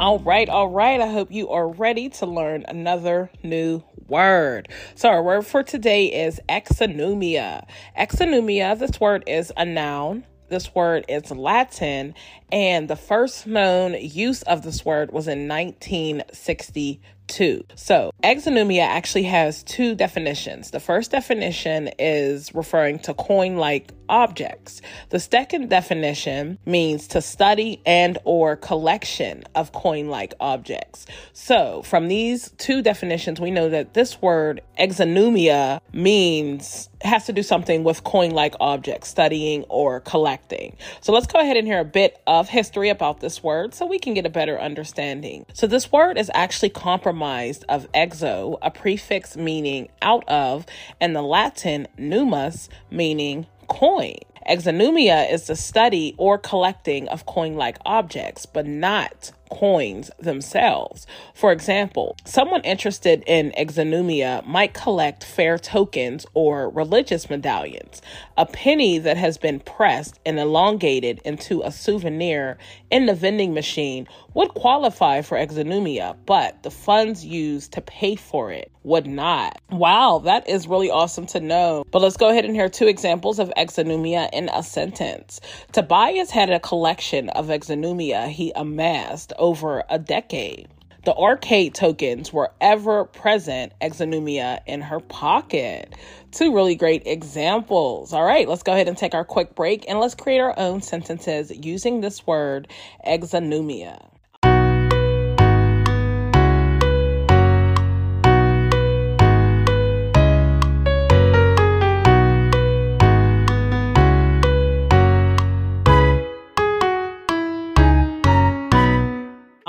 All right, all right. I hope you are ready to learn another new word. So, our word for today is exonumia. Exonumia, this word is a noun. This word is Latin, and the first known use of this word was in 1962 two. So, exonumia actually has two definitions. The first definition is referring to coin like objects. The second definition means to study and or collection of coin-like objects. So, from these two definitions, we know that this word exonumia means has to do something with coin-like objects, studying or collecting. So, let's go ahead and hear a bit of history about this word so we can get a better understanding. So, this word is actually compromised of exo, a prefix meaning out of, and the Latin nummus meaning coin. Exonumia is the study or collecting of coin like objects, but not coins themselves. For example, someone interested in exonumia might collect fair tokens or religious medallions. A penny that has been pressed and elongated into a souvenir in the vending machine would qualify for exonumia, but the funds used to pay for it would not. Wow, that is really awesome to know. But let's go ahead and hear two examples of exonumia in a sentence. Tobias had a collection of exonumia he amassed over a decade. The arcade tokens were ever present exonumia in her pocket. Two really great examples. All right, let's go ahead and take our quick break and let's create our own sentences using this word exonumia.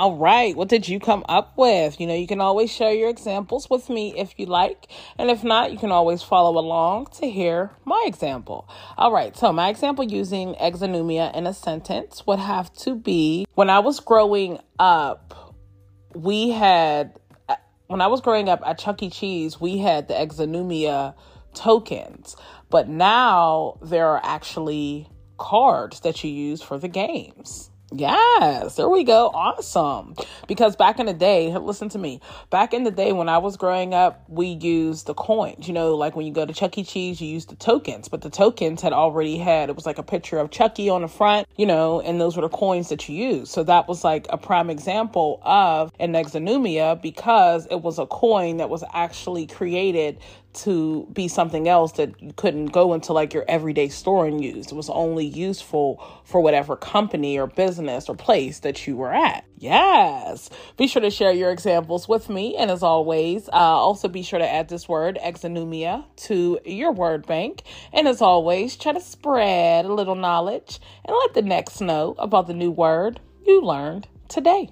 All right, what did you come up with? You know, you can always share your examples with me if you like. And if not, you can always follow along to hear my example. All right, so my example using exonumia in a sentence would have to be when I was growing up, we had, uh, when I was growing up at Chuck E. Cheese, we had the exonumia tokens. But now there are actually cards that you use for the games. Yes, there we go. Awesome. Because back in the day, listen to me. Back in the day when I was growing up, we used the coins. You know, like when you go to Chuck E. Cheese, you use the tokens, but the tokens had already had it was like a picture of Chucky on the front, you know, and those were the coins that you used. So that was like a prime example of an exonumia because it was a coin that was actually created to be something else that you couldn't go into like your everyday store and use. It was only useful for whatever company or business or place that you were at. Yes. Be sure to share your examples with me. And as always, uh, also be sure to add this word, exonumia, to your word bank. And as always, try to spread a little knowledge and let the next know about the new word you learned today.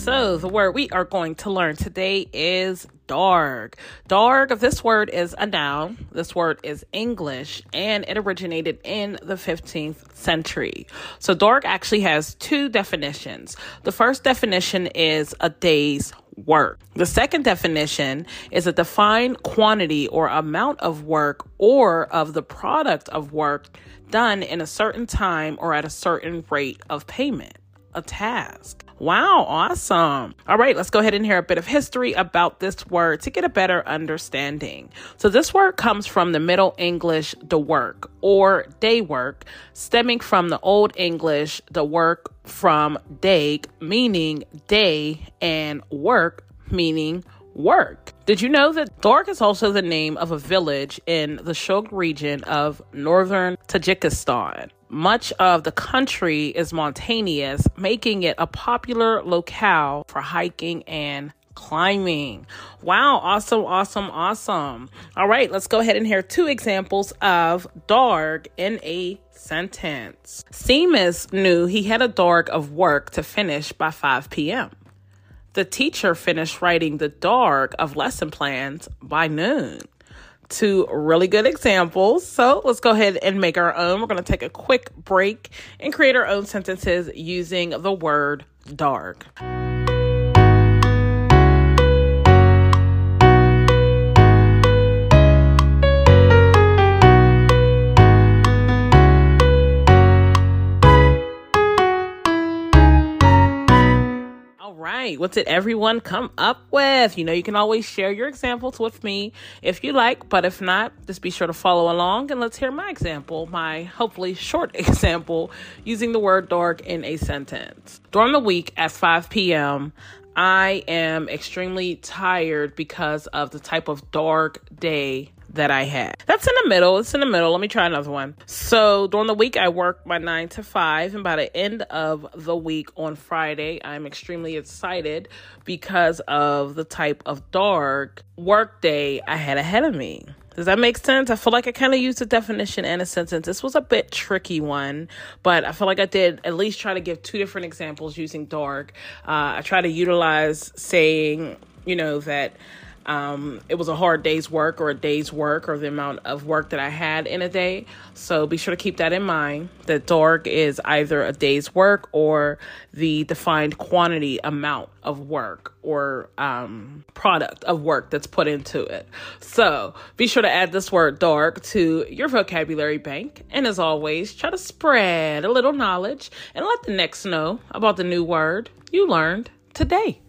So, the word we are going to learn today is darg. Darg, this word is a noun. This word is English and it originated in the 15th century. So, darg actually has two definitions. The first definition is a day's work. The second definition is a defined quantity or amount of work or of the product of work done in a certain time or at a certain rate of payment. A task. Wow, awesome. All right, let's go ahead and hear a bit of history about this word to get a better understanding. So, this word comes from the Middle English, the work or day work, stemming from the Old English, the work from day, meaning day, and work, meaning work. Did you know that Darg is also the name of a village in the Sughd region of northern Tajikistan? Much of the country is mountainous, making it a popular locale for hiking and climbing. Wow, awesome, awesome, awesome. All right, let's go ahead and hear two examples of darg in a sentence. Seamus knew he had a darg of work to finish by 5 p.m. The teacher finished writing the darg of lesson plans by noon two really good examples. So let's go ahead and make our own. We're going to take a quick break and create our own sentences using the word darg. What did everyone come up with? You know, you can always share your examples with me if you like, but if not, just be sure to follow along and let's hear my example, my hopefully short example using the word darg in a sentence. During the week at 5 p.m., I am extremely tired because of the type of darg day that I had. That's in the middle. It's in the middle. Let me try another one. So during the week, I work my nine to five, and by the end of the week on Friday, I'm extremely excited because of the type of darg work day I had ahead of me. Does that make sense? I feel like I kind of used a definition and a sentence. This was a bit tricky one, but I feel like I did at least try to give two different examples using darg. Uh, I try to utilize saying, you know, that um, it was a hard day's work or a day's work or the amount of work that I had in a day. So be sure to keep that in mind that darg is either a day's work or the defined quantity amount of work or um, product of work that's put into it. So be sure to add this word darg to your vocabulary bank. And as always, try to spread a little knowledge and let the next know about the new word you learned today.